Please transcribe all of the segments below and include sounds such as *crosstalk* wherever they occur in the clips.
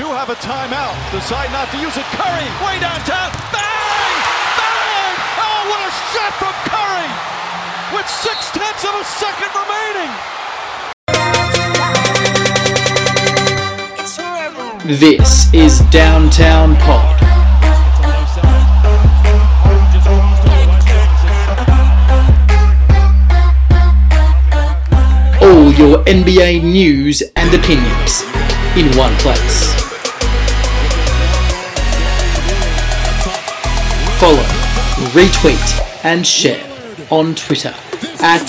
do have a timeout. Decide not to use it. Curry, way downtown. Bang! Bang! Oh, what a shot from Curry! With six tenths of a second remaining. This is Downtown Pod. All your NBA news and opinions in one place. Follow, retweet, and share on Twitter at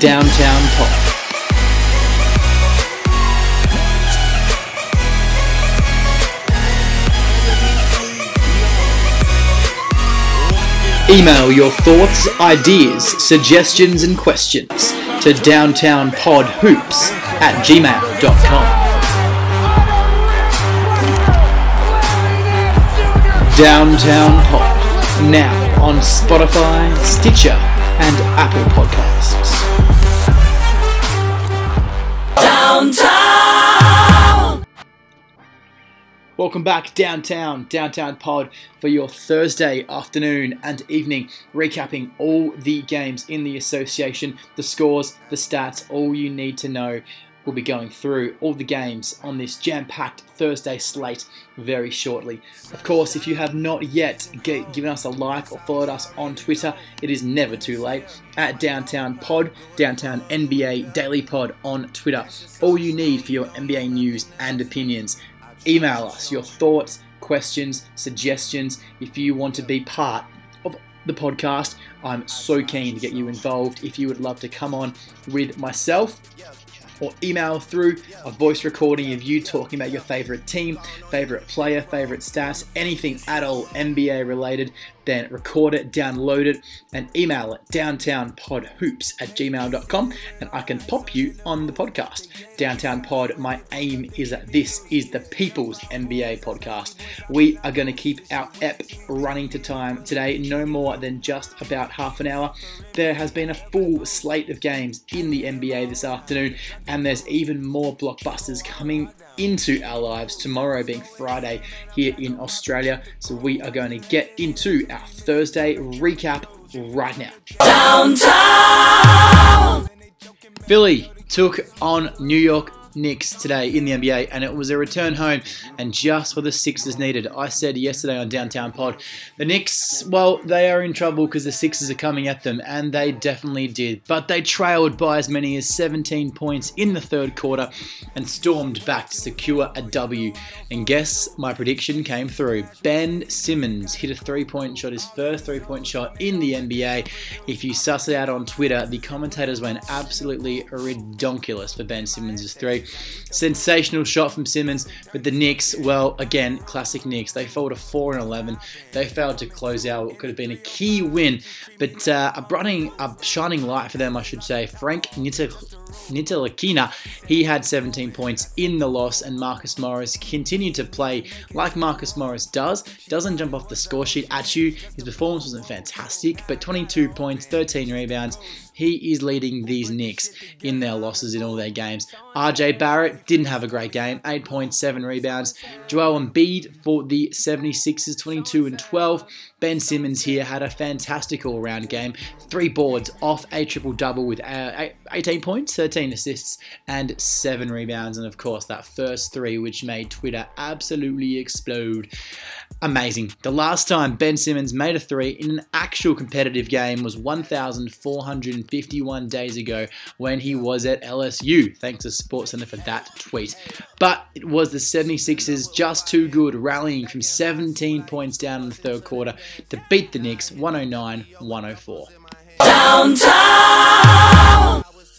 Downtown Pod. Email your thoughts, ideas, suggestions, and questions to downtownpodhoops at gmail.com. Downtown Pod, now on Spotify, Stitcher, and Apple Podcasts. Downtown! Welcome back downtown, Downtown Pod, for your Thursday afternoon and evening, recapping all the games in the association, the scores, the stats, all you need to know. We'll be going through all the games on this jam packed Thursday slate very shortly. Of course, if you have not yet given us a like or followed us on Twitter, it is never too late at Downtown Pod, Downtown NBA Daily Pod on Twitter. All you need for your NBA news and opinions email us your thoughts, questions, suggestions. If you want to be part of the podcast, I'm so keen to get you involved. If you would love to come on with myself, or email through. A voice recording of you talking about your favorite team, favorite player, favorite stats, anything at all NBA related, then record it, download it, and email it downtownpodhoops at gmail.com and I can pop you on the podcast. Downtown Pod, my aim is that this is the people's NBA podcast. We are going to keep our app running to time today, no more than just about half an hour. There has been a full slate of games in the NBA this afternoon, and there's even more blockbusters coming into our lives tomorrow being Friday here in Australia. So we are going to get into our Thursday recap right now. Downtown! Philly took on New York Knicks today in the NBA, and it was a return home and just what the Sixers needed. I said yesterday on Downtown Pod, the Knicks, well, they are in trouble because the Sixers are coming at them, and they definitely did. But they trailed by as many as 17 points in the third quarter and stormed back to secure a W. And guess my prediction came through. Ben Simmons hit a three point shot, his first three point shot in the NBA. If you suss it out on Twitter, the commentators went absolutely redonkulous for Ben Simmons' three. Sensational shot from Simmons, but the Knicks, well, again, classic Knicks. They fell to 4 and 11. They failed to close out what could have been a key win, but uh, a, shining light for them, I should say. Frank Ntilikina, he had 17 points in the loss, and Marcus Morris continued to play like Marcus Morris does. Doesn't jump off the score sheet at you. His performance wasn't fantastic, but 22 points, 13 rebounds. He is leading these Knicks in their losses in all their games. RJ Barrett didn't have a great game, 8.7 rebounds. Joel Embiid for the 76ers, 22 and 12. Ben Simmons here had a fantastic all round game. Three boards off a triple double with uh, 18 points, 13 assists, and 7 rebounds. And of course, that first three, which made Twitter absolutely explode. Amazing. The last time Ben Simmons made a three in an actual competitive game was 1,451 days ago when he was at LSU. Thanks to SportsCenter for that tweet. But it was the 76ers just too good, rallying from 17 points down in the third quarter to beat the Knicks 109 104. Downtown!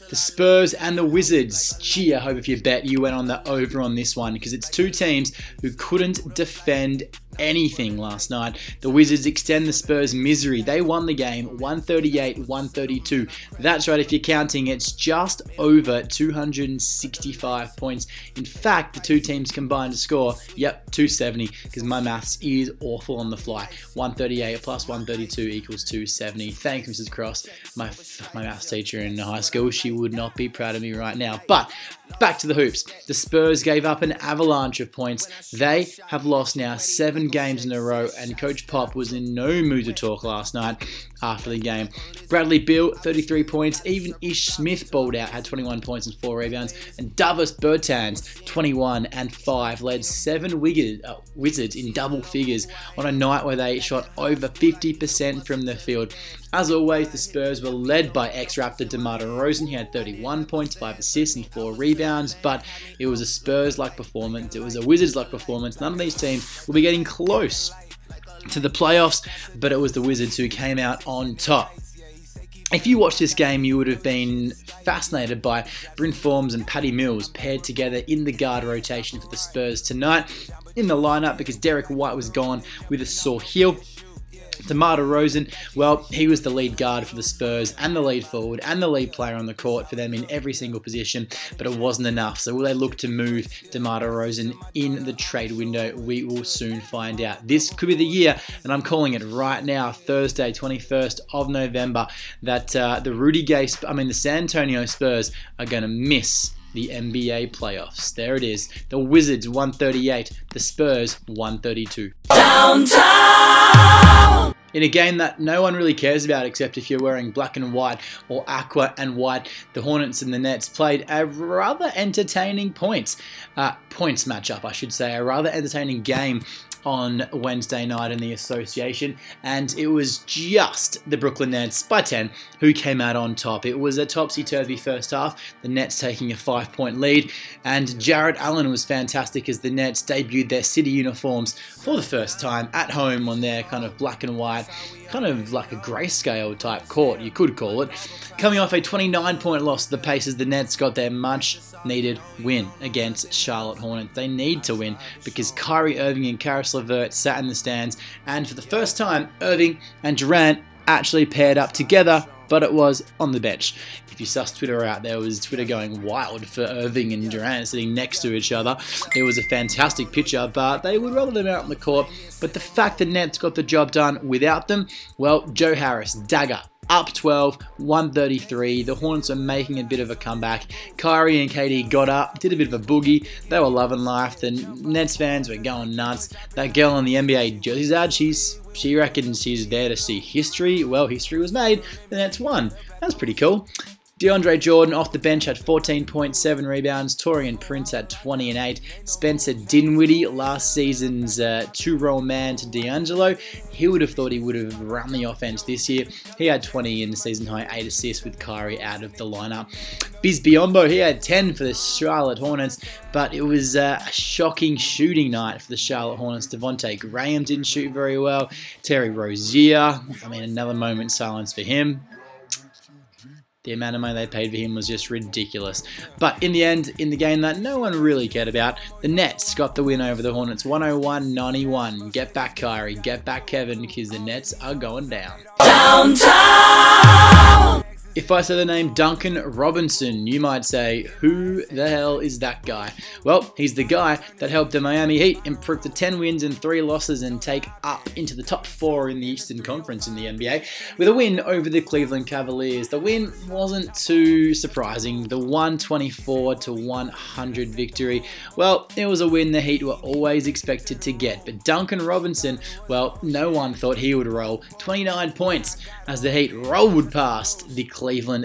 The Spurs and the Wizards. Gee, I hope if you bet you went on the over on this one because it's two teams who couldn't defend anything last night. The Wizards extend the Spurs' misery. They won the game 138 132. That's right, if you're counting, it's just over 265 points. In fact, the two teams combined to score, yep, 270, because my maths is awful on the fly. 138 plus 132 equals 270. Thanks, Mrs. Cross, my, my maths teacher in high school. She would not be proud of me right now. But back to the hoops. The Spurs gave up an avalanche of points. They have lost now seven games in a row, and Coach Pop was in no mood to talk last night after the game. Bradley Beal, 33 points. Even Ish Smith balled out, had 21 points and 4 rebounds. And Davis Bertans, 21 and 5, led seven Wizards, uh, Wizards in double figures on a night where they shot over 50% from the field. As always, the Spurs were led by ex-Raptor DeMar DeRozan. He had 31 points, 5 assists, and 4 rebounds, but it was a Spurs-like performance. It was a Wizards-like performance. None of these teams will be getting close to the playoffs, but it was the Wizards who came out on top. If you watched this game, you would have been fascinated by Bryn Forbes and Patty Mills paired together in the guard rotation for the Spurs tonight in the lineup because Derrick White was gone with a sore heel. DeMar Rosen, well, he was the lead guard for the Spurs and the lead forward and the lead player on the court for them in every single position, but it wasn't enough. So will they look to move DeMar Rosen in the trade window? We will soon find out. This could be the year, and I'm calling it right now, Thursday, 21st of November, that uh, the Rudy Gay, I mean the San Antonio Spurs are going to miss the NBA playoffs. There it is. The Wizards 138, the Spurs 132. Downtown! In a game that no one really cares about except if you're wearing black and white or aqua and white, the Hornets and the Nets played a rather entertaining points uh, points matchup, I should say, a rather entertaining game on Wednesday night in the association, and it was just the Brooklyn Nets by 10 who came out on top. It was a topsy turvy first half, the Nets taking a five point lead, and Jarrett Allen was fantastic as the Nets debuted their city uniforms for the first time at home on their kind of black and white kind of like a grayscale type court, you could call it. Coming off a 29 point loss the Pacers, the Nets got their much needed win against Charlotte Hornets. They need to win because Kyrie Irving and Caris LeVert sat in the stands, and for the first time, Irving and Durant actually paired up together but it was on the bench. If you suss Twitter out, there was Twitter going wild for Irving and Durant sitting next to each other. It was a fantastic picture, but they would rather them out on the court. But the fact the Nets got the job done without them, well, Joe Harris, dagger, up 12, 133. The Hornets are making a bit of a comeback. Kyrie and KD got up, did a bit of a boogie. They were loving life. The Nets fans were going nuts. That girl on the NBA jersey ad, she's she reckons she's there to see history. Well, history was made. The Nets won. That's pretty cool. DeAndre Jordan off the bench had 14.7 rebounds. Taurean Prince had 20 and 8. Spencer Dinwiddie, last season's uh, two-role man to D'Angelo, he would have thought he would have run the offense this year. He had 20 in the season high, 8 assists with Kyrie out of the lineup. Biz Biyombo, he had 10 for the Charlotte Hornets, but it was uh, a shocking shooting night for the Charlotte Hornets. Devonte Graham didn't shoot very well. Terry Rozier, I mean, another moment silence for him. The amount of money they paid for him was just ridiculous. But in the end, in the game that no one really cared about, the Nets got the win over the Hornets 101 91. Get back, Kyrie. Get back, Kevin, because the Nets are going down. Downtown! If I say the name Duncan Robinson, you might say, who the hell is that guy? Well, he's the guy that helped the Miami Heat improve to 10 wins and 3 losses and take up into the top 4 in the Eastern Conference in the NBA with a win over the Cleveland Cavaliers. The win wasn't too surprising. The 124 to 100 victory, well, it was a win the Heat were always expected to get. But Duncan Robinson, well, no one thought he would roll 29 points as the Heat rolled past the Cleveland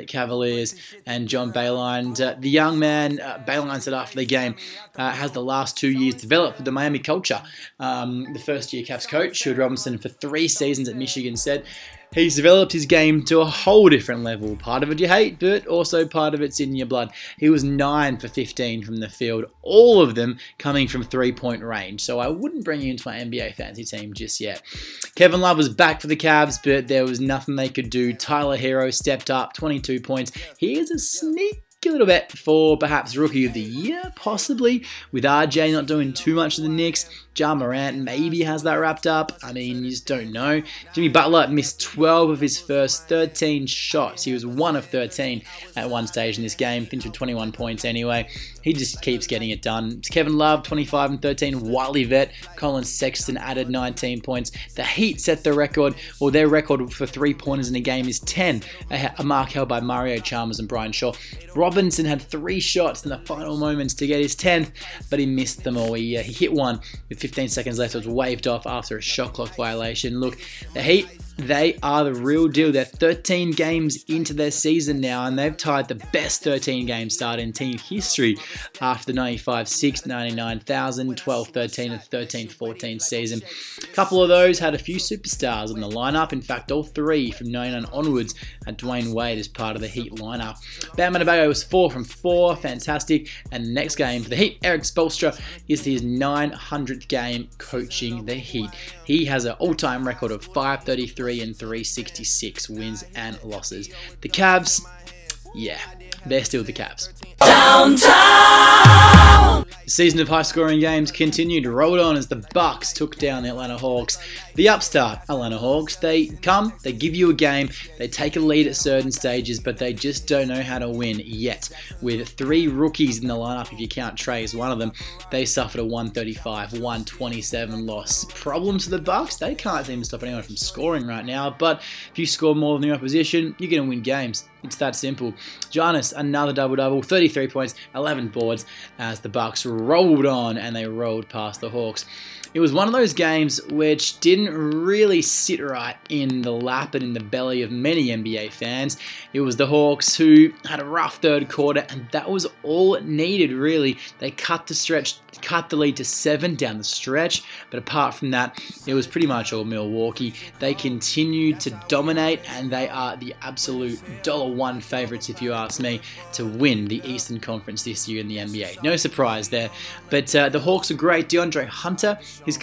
Cavaliers and John Beilein. Uh, the young man, uh, Beilein said after the game, uh, has the last two years developed for the Miami culture. Um, the first year Cavs coach, Sherwood Robinson, for three seasons at Michigan, said He's developed his game to a whole different level. Part of it you hate, but also part of it's in your blood. He was 9 for 15 from the field, all of them coming from three point range. So I wouldn't bring you into my NBA fantasy team just yet. Kevin Love was back for the Cavs, but there was nothing they could do. Tyler Herro stepped up, 22 points. He is a sneak a little bit for perhaps Rookie of the Year, possibly, with RJ not doing too much of the Knicks. Ja Morant maybe has that wrapped up. I mean, you just don't know. Jimmy Butler missed 12 of his first 13 shots. He was 1 of 13 at one stage in this game, finished with 21 points anyway. He just keeps getting it done. It's Kevin Love, 25 and 13. Wiley Vet, Collin Sexton added 19 points. The Heat set the record, or their record for three pointers in a game is 10, a mark held by Mario Chalmers and Brian Shaw. Robinson had three shots in the final moments to get his 10th, but he missed them all. He, uh, he hit one with 15 seconds left. It was waved off after a shot clock violation. Look, the Heat they are the real deal. They're 13 games into their season now, and they've tied the best 13 game start in team history after the 95 6, 99 12 13, and 13 14 season. A couple of those had a few superstars in the lineup. In fact, all three from 99 onwards had Dwyane Wade as part of the Heat lineup. Bam Adebayo was 4 from 4, fantastic. And the next game for the Heat, Erik Spoelstra is his 900th game coaching the Heat. He has an all time record of 533 and 366 wins and losses. The Cavs, yeah, they're still the Cavs. Downtown! The season of high-scoring games continued, rolled on as the Bucks took down the Atlanta Hawks. The upstart Atlanta Hawks, they come, they give you a game, they take a lead at certain stages, but they just don't know how to win yet. With three rookies in the lineup, if you count Trae as one of them, they suffered a 135, 127 loss. Problem to the Bucks, they can't seem to stop anyone from scoring right now, but if you score more than your opposition, you're going to win games. It's that simple. Giannis, another double-double, 33 points, 11 boards, as the Bucks rolled on and they rolled past the Hawks. It was one of those games which didn't really sit right in the lap and in the belly of many NBA fans. It was the Hawks who had a rough third quarter, and that was all it needed, really. They cut the stretch, cut the lead to seven down the stretch, but apart from that, it was pretty much all Milwaukee. They continued to dominate, and they are the absolute dollar one favorites, if you ask me, to win the Eastern Conference this year in the NBA. No surprise there. But uh, the Hawks are great. DeAndre Hunter his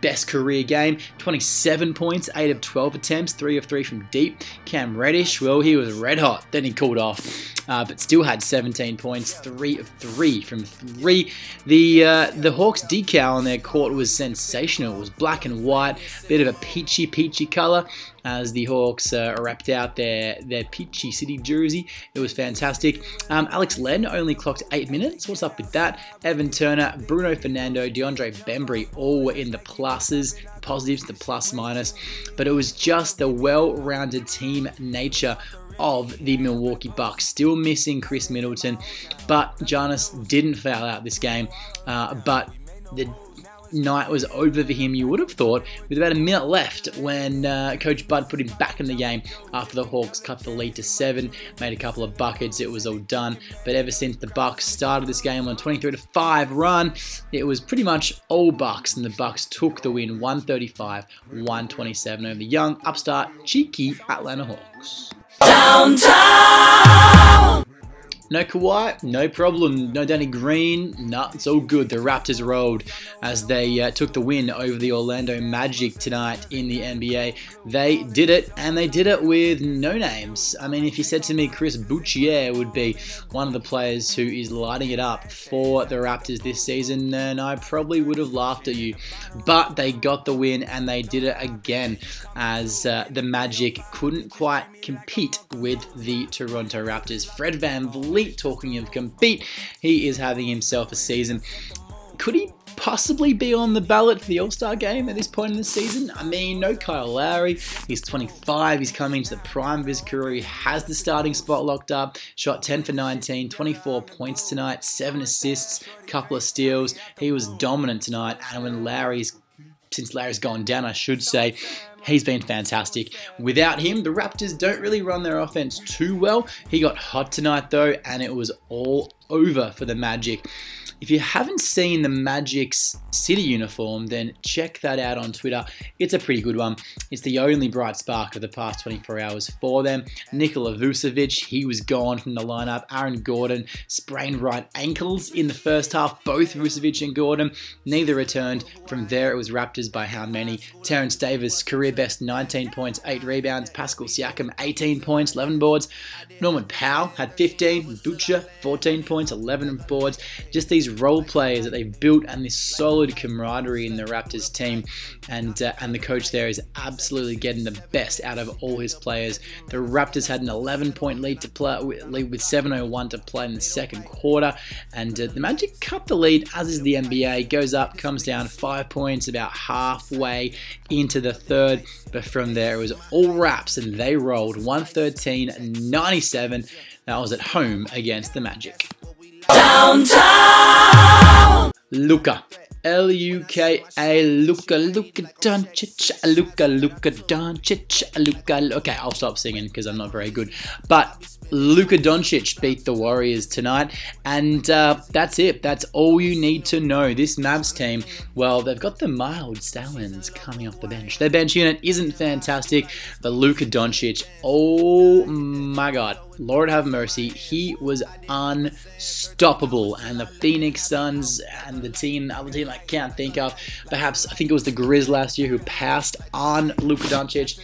best career game 27 points, 8 of 12 attempts, 3 of 3 from deep. Cam Reddish, well, he was red hot, then he cooled off, uh, but still had 17 points, 3 of 3 from 3. The, uh, the Hawks decal on their court was sensational. It was black and white, a bit of a peachy, peachy color as the Hawks uh, wrapped out their, their Peachy City jersey. It was fantastic. Um, Alex Len only clocked eight minutes. What's up with that? Evan Turner, Bruno Fernando, DeAndre Bembry all were in the pluses, positives, the plus minus. But it was just the well rounded team nature of the Milwaukee Bucks. Still missing Khris Middleton, but Giannis didn't foul out this game. Uh, but the night was over for him, you would have thought, with about a minute left when uh, Coach Bud put him back in the game after the Hawks cut the lead to seven, made a couple of buckets, it was all done. But ever since the Bucks started this game on 23 to 5 run, it was pretty much all Bucks, and the Bucks took the win 135 127 over the young, upstart, cheeky Atlanta Hawks. Downtown! No Kawhi, no problem. No Danny Green, nah, it's all good. The Raptors rolled as they uh, took the win over the Orlando Magic tonight in the NBA. They did it, and they did it with no names. I mean, if you said to me Chris Boucher would be one of the players who is lighting it up for the Raptors this season, then I probably would have laughed at you. But they got the win, and they did it again as uh, the Magic couldn't quite compete with the Toronto Raptors. Fred VanVleet talking of compete, he is having himself a season. Could he possibly be on the ballot for the All Star game at this point in the season? I mean, no Kyle Lowry. He's 25. He's coming to the prime of his career. He has the starting spot locked up. Shot 10 for 19, 24 points tonight, 7 assists, couple of steals. He was dominant tonight. And when Lowry's since Larry's gone down, I should say, He's been fantastic. Without him, the Raptors don't really run their offense too well. He got hot tonight though, and it was all over for the Magic. If you haven't seen the Magic's City uniform, then check that out on Twitter. It's a pretty good one. It's the only bright spark of the past 24 hours for them. Nikola Vucevic, he was gone from the lineup. Aaron Gordon sprained right ankles in the first half. Both Vucevic and Gordon, neither returned. From there, it was Raptors by how many? Terence Davis, career best 19 points, 8 rebounds. Pascal Siakam, 18 points, 11 boards. Norman Powell had 15. Butcher, 14 points, 11 boards. Just these role players that they've built and this solid camaraderie in the Raptors team. And, uh, and the coach there is absolutely getting the best out of all his players. The Raptors had an 11 point lead to play lead with 7:01 to play in the second quarter, and uh, the Magic cut the lead as is the NBA. Goes up, comes down five points about halfway into the third, but from there it was all Raps and they rolled 113-97. That was at home against the Magic. Downtown. Luka L U K A Luka Luka Doncic Luka Luka Doncic Luka. Okay, I'll stop singing because I'm not very good. But Luka Doncic beat the Warriors tonight, and uh, that's it. That's all you need to know. This Mavs team, well, they've got the mild Stallions coming off the bench. Their bench unit isn't fantastic, but Luka Doncic, oh my God, Lord have mercy, he was unstoppable. And the Phoenix Suns and the team, other team I can't think of, perhaps I think it was the Grizz last year who passed on Luka Doncic.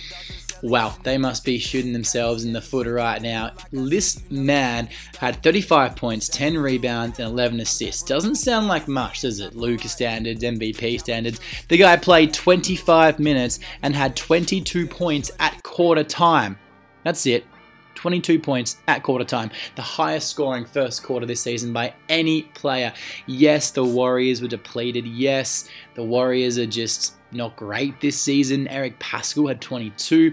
Wow, they must be shooting themselves in the foot right now. This man had 35 points, 10 rebounds, and 11 assists. Doesn't sound like much, does it? Luka's standards, MVP standards. The guy played 25 minutes and had 22 points at quarter time. That's it. 22 points at quarter time, the highest scoring first quarter this season by any player. Yes, the Warriors were depleted. Yes, the Warriors are just not great this season. Eric Paschall had 22.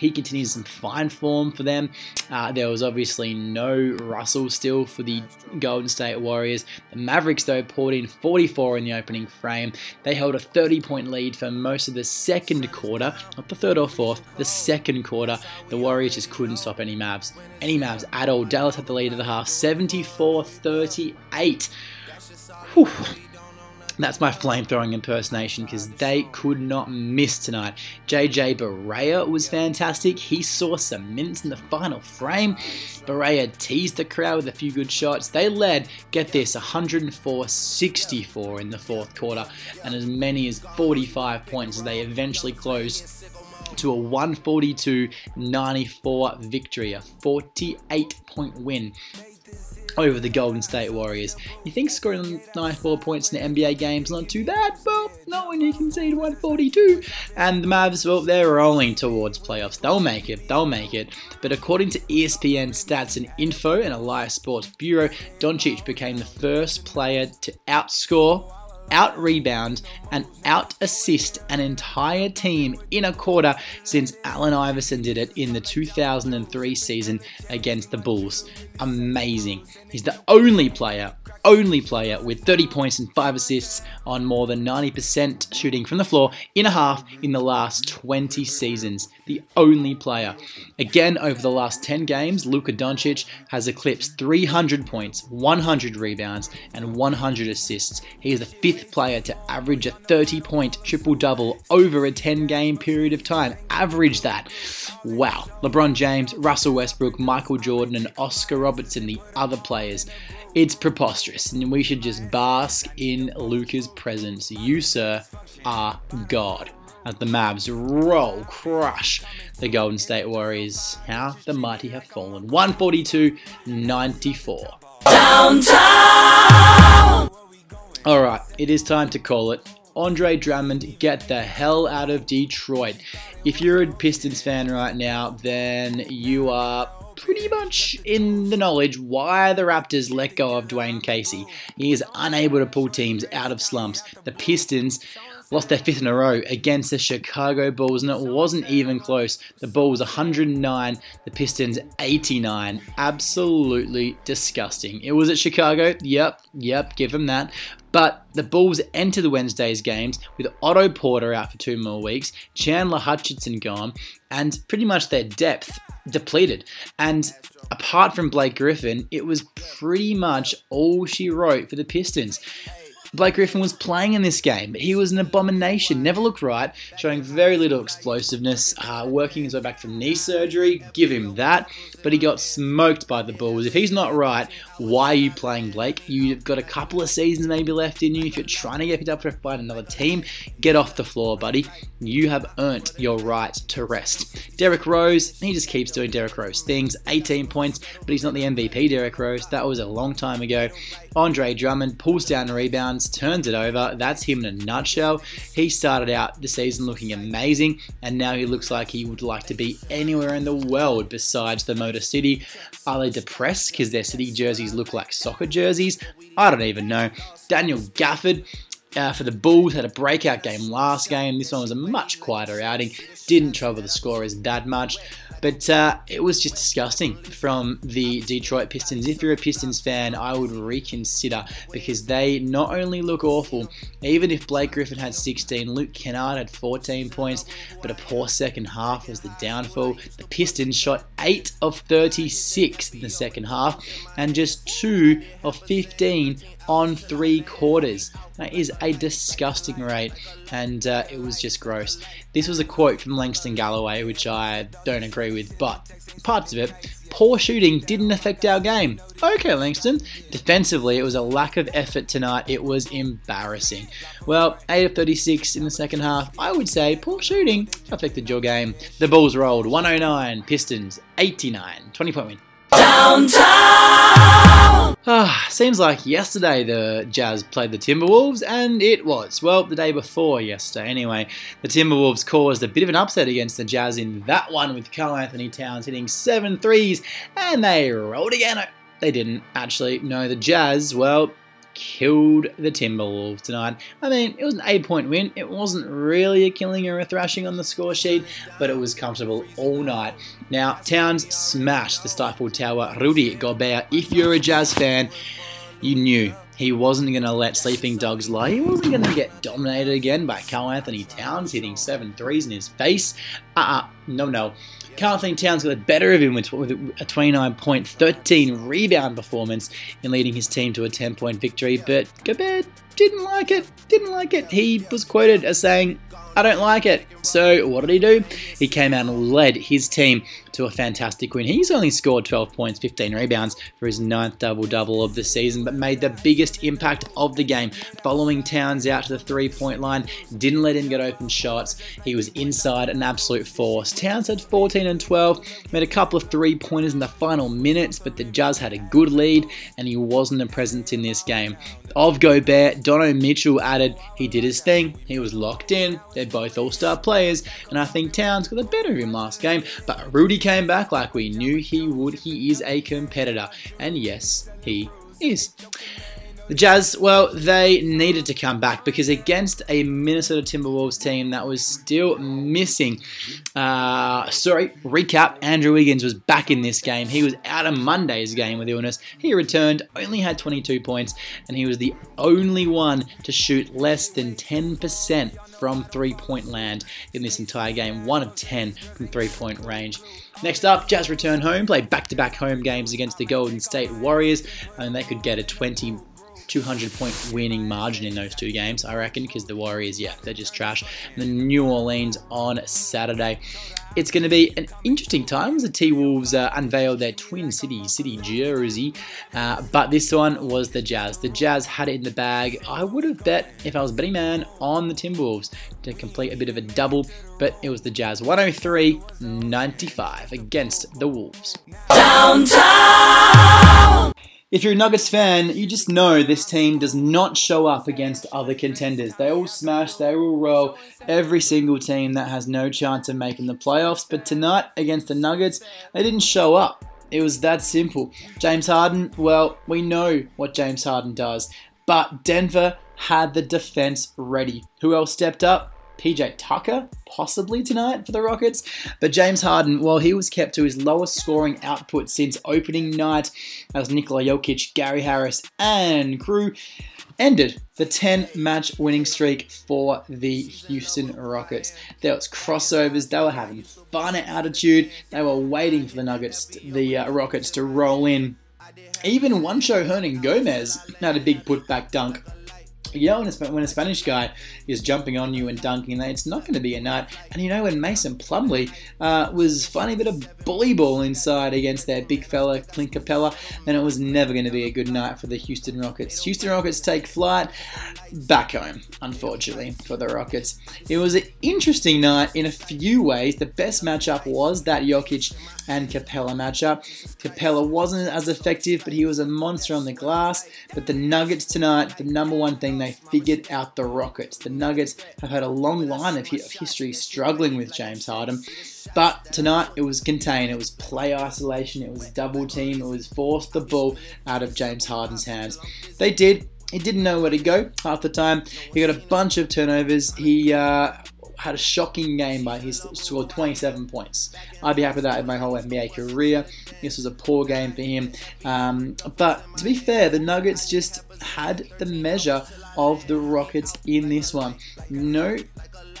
He continues in fine form for them. Uh, there was obviously no Russell still for the Golden State Warriors. The Mavericks, though, poured in 44 in the opening frame. They held a 30 point lead for most of the second quarter, not the third or fourth, the second quarter. The Warriors just couldn't stop any Mavs. Any Mavs at all. Dallas had the lead of the half, 74 38. Whew. That's my flamethrowing impersonation because they could not miss tonight. JJ Barea was fantastic. He saw some minutes in the final frame. Barea teased the crowd with a few good shots. They led, get this, 104 64 in the fourth quarter and as many as 45 points as they eventually closed to a 142 94 victory, a 48 point win over the Golden State Warriors. You think scoring 94 points in the NBA games not too bad, but not when you concede 142. And the Mavs, well, they're rolling towards playoffs. They'll make it. They'll make it. But according to ESPN stats and info and Elias Sports Bureau, Doncic became the first player to outscore out rebound, and out assist an entire team in a quarter since Allen Iverson did it in the 2003 season against the Bulls. Amazing. He's the only player only player with 30 points and 5 assists on more than 90% shooting from the floor in a half in the last 20 seasons. The only player. Again, over the last 10 games, Luka Doncic has eclipsed 300 points, 100 rebounds, and 100 assists. He is the fifth player to average a 30 point triple double over a 10 game period of time. Average that. Wow. LeBron James, Russell Westbrook, Michael Jordan, and Oscar Robertson, the other players. It's preposterous, and we should just bask in Luka's presence. You, sir, are God. As the Mavs roll, crush the Golden State Warriors. How the mighty have fallen. 142 94. Downtown! Alright, it is time to call it. Andre Drummond, get the hell out of Detroit. If you're a Pistons fan right now, then you are pretty much in the knowledge why the Raptors let go of Dwane Casey. He is unable to pull teams out of slumps. The Pistons lost their fifth in a row against the Chicago Bulls, and it wasn't even close. The Bulls 109, the Pistons 89. Absolutely disgusting. It was at Chicago. Yep, yep, give them that. But the Bulls enter the Wednesday's games with Otto Porter out for two more weeks, Chandler Hutchison gone, and pretty much their depth depleted. And apart from Blake Griffin, it was pretty much all she wrote for the Pistons. Blake Griffin was playing in this game, but he was an abomination. Never looked right, showing very little explosiveness, uh, working his way back from knee surgery. Give him that. But he got smoked by the Bulls. If he's not right, why are you playing Blake? You've got a couple of seasons maybe left in you. If you're trying to get picked up by another team, get off the floor, buddy. You have earned your right to rest. Derrick Rose, he just keeps doing Derrick Rose things. 18 points, but he's not the MVP, Derrick Rose. That was a long time ago. Andre Drummond pulls down rebounds, turns it over. That's him in a nutshell. He started out the season looking amazing, and now he looks like he would like to be anywhere in the world besides the Motor City. Are they depressed because their city jerseys look like soccer jerseys? I don't even know. Daniel Gafford. Uh, for the Bulls, had a breakout game last game. This one was a much quieter outing. Didn't trouble the scorers that much. But uh, it was just disgusting from the Detroit Pistons. If you're a Pistons fan, I would reconsider because they not only look awful, even if Blake Griffin had 16, Luke Kennard had 14 points, but a poor second half was the downfall. The Pistons shot 8 of 36 in the second half and just 2 of 15 on three quarters. That is a disgusting rate, and uh, it was just gross. This was a quote from Langston Galloway, which I don't agree with, but parts of it. Poor shooting didn't affect our game. Okay, Langston. Defensively, it was a lack of effort tonight. It was embarrassing. Well, 8 of 36 in the second half. I would say poor shooting affected your game. The Bulls rolled 109, Pistons 89. 20 point win. Downtown! Ah, *sighs* seems like yesterday the Jazz played the Timberwolves, and it was. Well, the day before yesterday, anyway. The Timberwolves caused a bit of an upset against the Jazz in that one with Karl-Anthony Towns hitting seven threes, and they rolled again. They didn't, actually. No, the Jazz, well, killed the Timberwolves tonight. I mean, it was an eight point win. It wasn't really a killing or a thrashing on the score sheet, but it was comfortable all night. Now, Towns smashed the Stifle Tower. Rudy Gobert, if you're a Jazz fan, you knew he wasn't going to let sleeping dogs lie. He wasn't going to get dominated again by Karl-Anthony Towns hitting seven threes in his face. Uh-uh, no, no. Karl-Anthony Towns got the better of him with a 29 point, 13 rebound performance in leading his team to a 10 point victory, but Gobert didn't like it. Didn't like it. He was quoted as saying, I don't like it. So what did he do? He came out and led his team to a fantastic win. He's only scored 12 points, 15 rebounds for his ninth double double of the season, but made the biggest impact of the game, following Towns out to the three point line. Didn't let him get open shots. He was inside an absolute force. Towns had 14 and 12, made a couple of three pointers in the final minutes, but the Jazz had a good lead and he wasn't a presence in this game. Of Gobert, Dono Mitchell added he did his thing. He was locked in. They're both all star players, and I think Towns got the better of him last game. But Rudy came back like we knew he would. He is a competitor, and yes, he is. The Jazz, well, they needed to come back because against a Minnesota Timberwolves team that was still missing, uh, sorry, recap, Andrew Wiggins was back in this game. He was out of Monday's game with illness. He returned, only had 22 points, and he was the only one to shoot less than 10% from three point land in this entire game. One of 10 from three point range. Next up, Jazz return home, play back to back home games against the Golden State Warriors, and they could get a 20 200 point winning margin in those two games, I reckon, because the Warriors, yeah, they're just trash. And New Orleans on Saturday. It's going to be an interesting time as the T Wolves uh, unveiled their Twin City City jersey, uh, but this one was the Jazz. The Jazz had it in the bag. I would have bet if I was betting man on the Timberwolves to complete a bit of a double, but it was the Jazz 103 95 against the Wolves. Downtown! If you're a Nuggets fan, you just know this team does not show up against other contenders. They all smash, they all roll every single team that has no chance of making the playoffs. But tonight against the Nuggets, they didn't show up. It was that simple. James Harden, well, we know what James Harden does But Denver had the defense ready. Who else stepped up? PJ Tucker, possibly tonight for the Rockets. But James Harden, well, he was kept to his lowest scoring output since opening night as Nikola Jokic, Gary Harris, and crew ended the 10 match winning streak for the Houston Rockets. There was crossovers, they were having fun at altitude, they were waiting for the Nuggets, the uh, Rockets to roll in. Even Juancho Hernangomez had a big putback dunk you know, when a, when a, Spanish guy is jumping on you and dunking, it's not going to be a night. And you know, when Mason Plumlee uh, was a bit of bully ball inside against that big fella, Clint Capela, then it was never going to be a good night for the Houston Rockets. Houston Rockets take flight back home, unfortunately, for the Rockets. It was an interesting night in a few ways. The best matchup was that Jokic and Capela matchup. Capela wasn't as effective, but he was a monster on the glass. But the Nuggets tonight, the number one thing they figured out the Rockets. The Nuggets have had a long line of, history struggling with James Harden. But tonight it was contained. It was play isolation. It was double team. It was force the ball out of James Harden's hands. They did. He didn't know where to go half the time. He got a bunch of turnovers. He uh, had a shocking game by he scored 27 points. I'd be happy with that in my whole NBA career. This was a poor game for him. Um, but to be fair, the Nuggets just had the measure of the Rockets in this one. No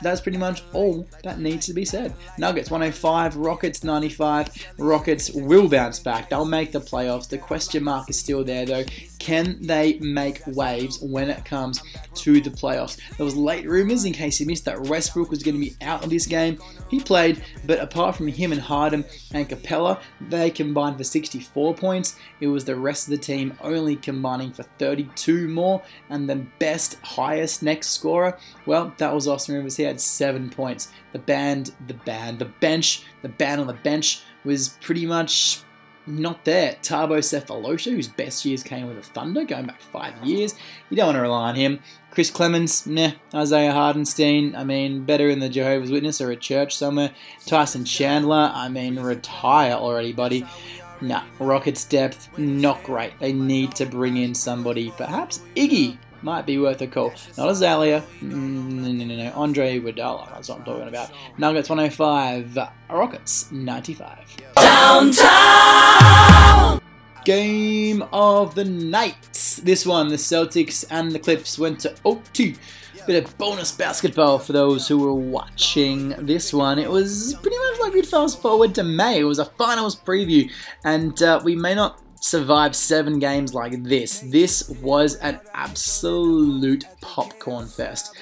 that's pretty much all that needs to be said. Nuggets 105, Rockets 95. Rockets will bounce back. They'll make the playoffs. The question mark is still there though. Can they make waves when it comes to the playoffs? There was late rumors in case you missed that Westbrook was going to be out of this game. He played, but apart from him and Harden and Capela, they combined for 64 points. It was the rest of the team only combining for 32 more, and the best, highest next scorer, well, that was Austin Rivers. He had seven points. The band, the band, the bench, the band on the bench was pretty much not there. Thabo Sefolosha, whose best years came with the Thunder, going back five years. You don't want to rely on him. Chris Clemons, nah. Isaiah Hartenstein, I mean, better in the Jehovah's Witness or a church somewhere. Tyson Chandler, I mean, retire already, buddy. Nah, Rockets depth, not great. They need to bring in somebody, perhaps Iggy might be worth a call. Not Azalea. Mm, no, no, no, no. Andre Iguodala. That's what I'm talking about. Nuggets 105. Rockets 95. Downtown! Game of the night. This one, the Celtics and the Clips went to 0-2. Bit of bonus basketball for those who were watching this one. It was pretty much like we'd fast forward to May. It was a finals preview, and uh, we may not survive seven games like this. This was an absolute popcorn fest.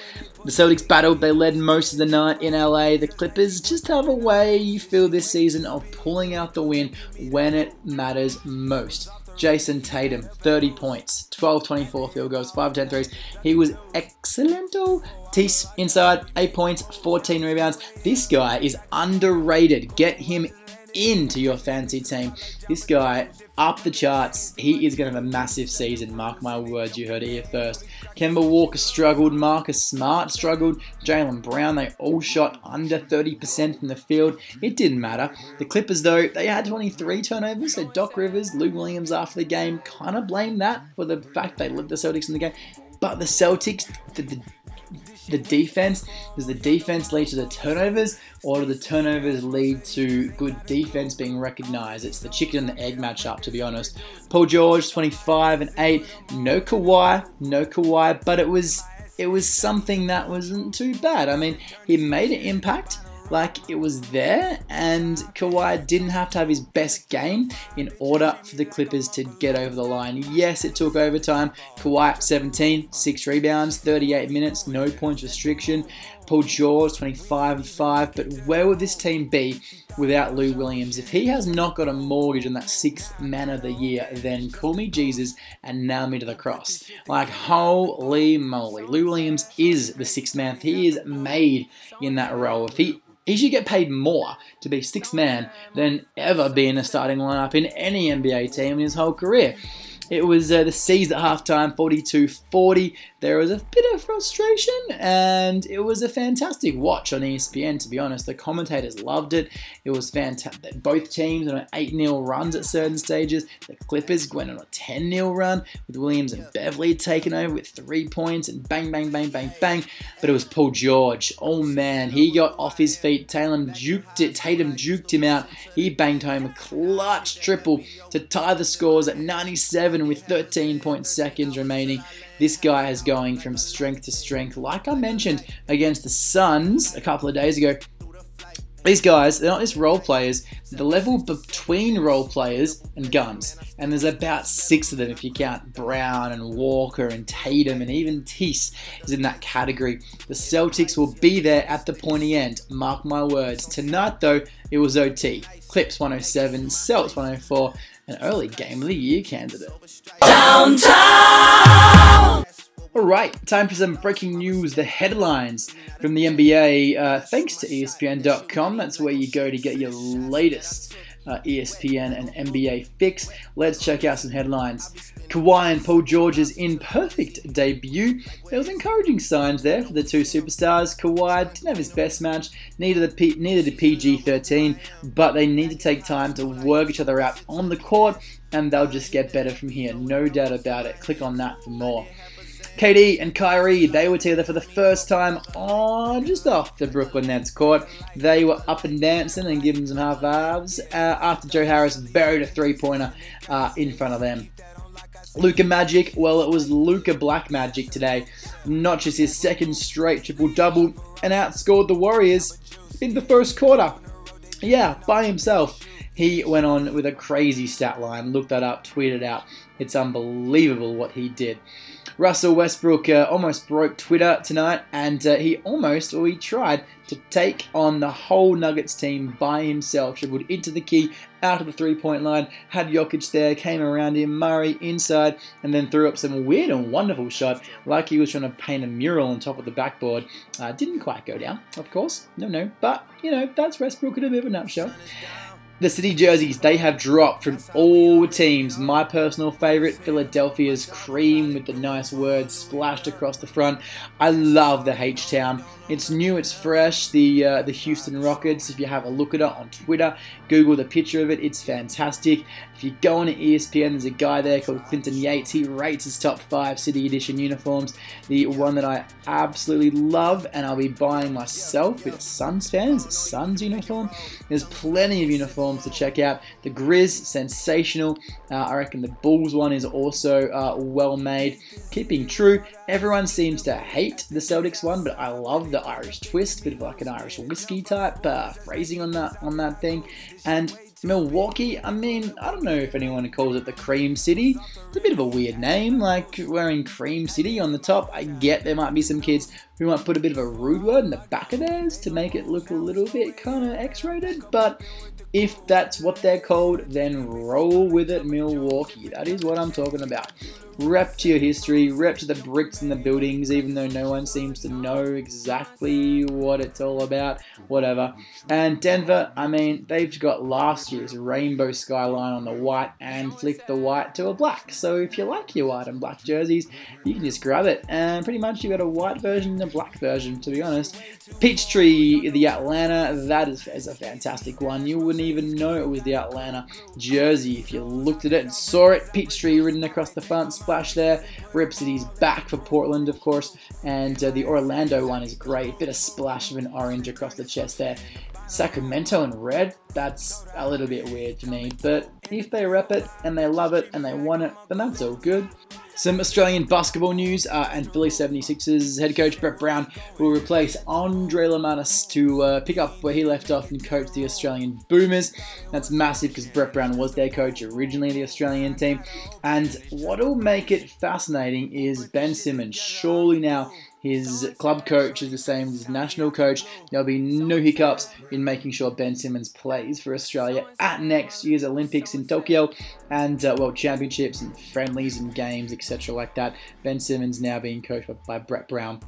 The Celtics battled, they led most of the night in LA. The Clippers just have a way, you feel this season, of pulling out the win when it matters most. Jayson Tatum, 30 points, 12 24 field goals, 5 10 threes. He was excellent. Oh, Theis inside, 8 points, 14 rebounds. This guy is underrated. Get him into your fancy team. This guy up the charts. He is going to have a massive season. Mark my words, you heard it here first. Kemba Walker struggled. Marcus Smart struggled. Jaylen Brown, they all shot under 30% from the field. It didn't matter. The Clippers, though, they had 23 turnovers. So Doc Rivers, Lou Williams after the game kind of blamed that for the fact they led the Celtics in the game. But the Celtics, the, the the defense? Does the defense lead to the turnovers, or do the turnovers lead to good defense being recognized? It's the chicken and the egg matchup, to be honest. Paul George, 25 and 8. No Kawhi, no Kawhi, but it was it was something that wasn't too bad. I mean, he made an impact like it was there, and Kawhi didn't have to have his best game in order for the Clippers to get over the line. Yes, it took overtime. Kawhi 17, 6 rebounds, 38 minutes, no points restriction. Paul George 25 and 5, but where would this team be without Lou Williams? If he has not got a mortgage on that sixth man of the year, then call me Jesus and nail me to the cross. Like, holy moly. Lou Williams is the sixth man. He is made in that role. If he he should get paid more to be sixth man than ever be in a starting lineup in any NBA team in his whole career. It was uh, the C's at halftime, 42-40. There was a bit of frustration, and it was a fantastic watch on ESPN. To be honest, the commentators loved it. It was fantastic. Both teams on 8-0 runs at certain stages. The Clippers went on a 10-0 run with Williams and Beverley taking over with three points and bang, bang, bang, bang, bang. But it was Paul George. Oh man, he got off his feet. Tatum juked it. Tatum juked him out. He banged home a clutch triple to tie the scores at 97 with 13 point seconds remaining. This guy is going from strength to strength. Like I mentioned against the Suns a couple of days ago, these guys, they're not just role players, the level between role players and guns. And there's about six of them if you count Brown and Walker and Tatum and even Theis is in that category. The Celtics will be there at the pointy end, mark my words. Tonight, though, it was OT. Clips 107, Celts 104, an early game of the year candidate. Downtown! Alright, time for some breaking news. The headlines from the NBA, uh, thanks to ESPN.com. That's where you go to get your latest uh, ESPN and NBA fix. Let's check out some headlines. Kawhi and Paul George's imperfect debut. There was encouraging signs there for the two superstars. Kawhi didn't have his best match, neither, the P- neither did PG-13, but they need to take time to work each other out on the court, and they'll just get better from here, no doubt about it. Click on that for more. KD and Kyrie, they were together for the first time on just off the Brooklyn Nets court. They were up and dancing and giving some half halves uh, after Joe Harris buried a three pointer uh, in front of them. Luka Magic, well, it was Luka Black Magic today. Notches his second straight triple double and outscored the Warriors in the first quarter. Yeah, by himself. He went on with a crazy stat line. Look that up, tweet it out. It's unbelievable what he did. Russell Westbrook uh, almost broke Twitter tonight, and uh, he almost, or he tried, to take on the whole Nuggets team by himself. Dribbled into the key, out of the three point line, had Jokic there, came around him, Murray inside, and then threw up some weird and wonderful shot, like he was trying to paint a mural on top of the backboard. Uh, didn't quite go down, of course, no, no, but you know, that's Westbrook in a bit of a nutshell. The City jerseys, they have dropped from all teams. My personal favourite, Philadelphia's cream with the nice words splashed across the front. I love the H-Town. It's new, it's fresh. The uh, the Houston Rockets, if you have a look at it on Twitter, Google the picture of it, it's fantastic. If you go on to ESPN, there's a guy there called Clinton Yates. He rates his top five City Edition uniforms. The one that I absolutely love and I'll be buying myself with a Suns fan is a Suns uniform. There's plenty of uniforms to check out. The Grizz, sensational. Uh, I reckon the Bulls one is also uh, well made. Keeping true, everyone seems to hate the Celtics one, but I love the Irish twist, bit of like an Irish whiskey type uh, phrasing on that on that thing. And Milwaukee, I mean, I don't know if anyone calls it the Cream City. It's a bit of a weird name, like wearing Cream City on the top. I get there might be some kids who might put a bit of a rude word in the back of theirs to make it look a little bit kind of X rated, but if that's what they're called, then roll with it, Milwaukee. That is what I'm talking about rep to your history, rep to the bricks and the buildings, even though no one seems to know exactly what it's all about, whatever. And Denver, I mean, they've got last year's rainbow skyline on the white and flicked the white to a black. So if you like your white and black jerseys, you can just grab it. And pretty much you've got a white version black version, to be honest. Peachtree, the Atlanta, that is, is a fantastic one. You wouldn't even know it was the Atlanta jersey if you looked at it and saw it. Peachtree written across the front splash there. Rip City's back for Portland, of course, and uh, the Orlando one is great. Bit of splash of an orange across the chest there. Sacramento in red, that's a little bit weird to me, but if they rep it and they love it and they want it, then that's all good. Some Australian basketball news uh, and Philly 76ers head coach Brett Brown will replace Andre Lemanis to uh, pick up where he left off and coach the Australian Boomers. That's massive because Brett Brown was their coach originally, the Australian team. And what will make it fascinating is Ben Simmons. Surely now his club coach is the same as his national coach. There'll be no hiccups in making sure Ben Simmons plays for Australia at next year's Olympics in Tokyo and, uh, well, championships and friendlies and games, etc., like that. Ben Simmons now being coached by Brett Brown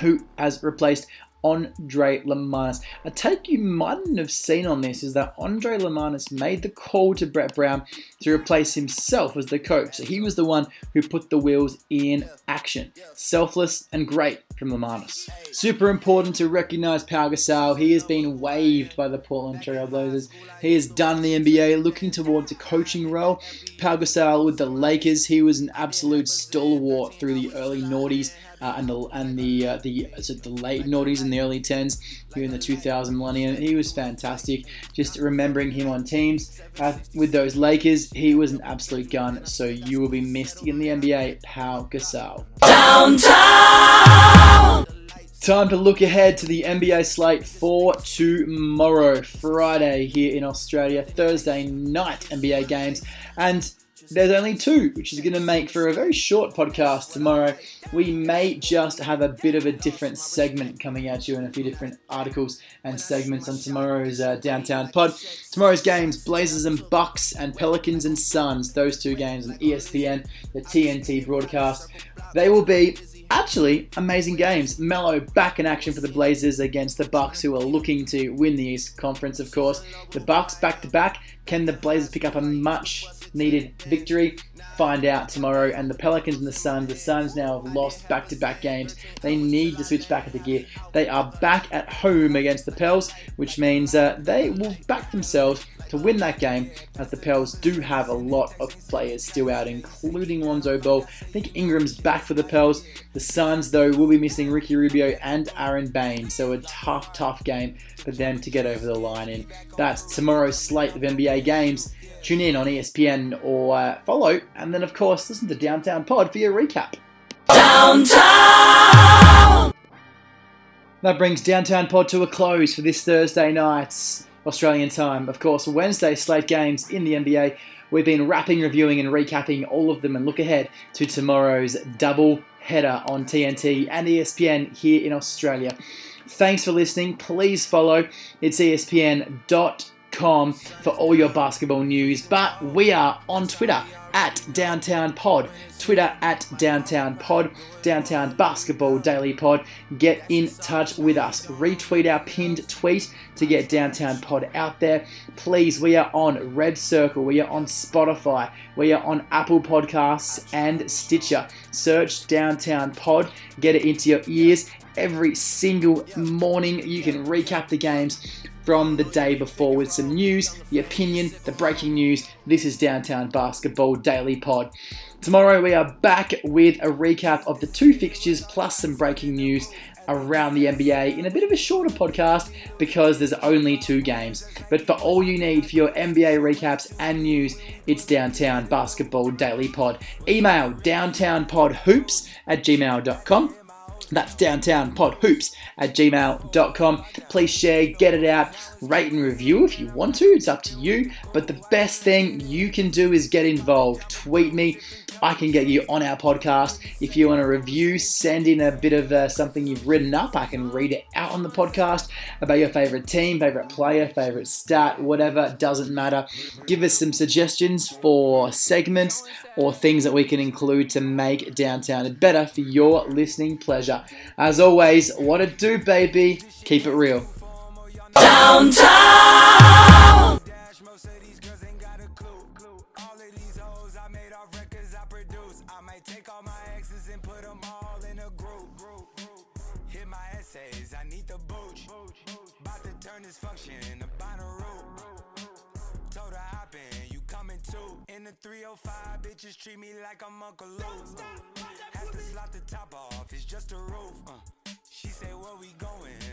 who has replaced Andre Lemanis. A take you mightn't have seen on this is that Andre Lemanis made the call to Brett Brown to replace himself as the coach. So he was the one who put the wheels in action. Selfless and great from Lemanis. Super important to recognize Pau Gasol. He has been waived by the Portland Trailblazers. He is done the NBA, looking towards a coaching role. Pau Gasol with the Lakers, he was an absolute stalwart through the early noughties uh, and the and the uh, the the late noughties and the early tens here in the 2000 millennium. He was fantastic. Just remembering him on teams uh, with those Lakers, he was an absolute gun. So you will be missed in the NBA. Pau Gasol. Downtown. Time to look ahead to the NBA slate for tomorrow, Friday here in Australia, Thursday night NBA games, and there's only two, which is going to make for a very short podcast tomorrow. We may just have a bit of a different segment coming at you and a few different articles and segments on tomorrow's uh, Downtown Pod. Tomorrow's games Blazers and Bucks and Pelicans and Suns, those two games on ESPN, the TNT broadcast. They will be actually amazing games. Melo back in action for the Blazers against the Bucks, who are looking to win the East Conference, of course. The Bucks back to back. Can the Blazers pick up a much needed victory. Find out tomorrow. And the Pelicans and the Suns, the Suns now have lost back to back games. They need to switch back into gear. They are back at home against the Pels, which means uh, they will back themselves to win that game, as the Pels do have a lot of players still out, including Lonzo Ball. I think Ingram's back for the Pels. The Suns, though, will be missing Ricky Rubio and Aron Baynes, so a tough, tough game for them to get over the line in. That's tomorrow's slate of NBA games. Tune in on ESPN or uh, follow, and then, of course, listen to Downtown Pod for your recap. Downtown! That brings Downtown Pod to a close for this Thursday night's Australian time. Of course, Wednesday slate games in the NBA. We've been wrapping, reviewing, and recapping all of them and look ahead to tomorrow's double header on TNT and ESPN here in Australia. Thanks for listening. Please follow. It's ESPN.com for all your basketball news. But we are on Twitter at Downtown Pod, Twitter at Downtown Pod, Downtown Basketball Daily Pod. Get in touch with us. Retweet our pinned tweet to get Downtown Pod out there. Please, we are on Red Circle, we are on Spotify, we are on Apple Podcasts and Stitcher. Search Downtown Pod, get it into your ears every single morning. You can recap the games from the day before with some news, the opinion, the breaking news. This is Downtown Basketball Daily Pod. Tomorrow we are back with a recap of the two fixtures plus some breaking news around the NBA in a bit of a shorter podcast because there's only two games. But for all you need for your NBA recaps and news, it's Downtown Basketball Daily Pod. Email downtownpodhoops at gmail.com. That's downtown pod hoops at gmail.com. Please share, get it out, rate and review if you want to. It's up to you. But the best thing you can do is get involved. Tweet me I can get you on our podcast. If you want a review, send in a bit of uh, something you've written up. I can read it out on the podcast about your favorite team, favorite player, favorite stat, whatever, doesn't matter. Give us some suggestions for segments or things that we can include to make Downtown better for your listening pleasure. As always, what it do, baby? Keep it real. Downtown! Too. 305, bitches treat me like I'm Uncle Luke. Had to slot the top off, it's just a roof. Uh. She say, where we going?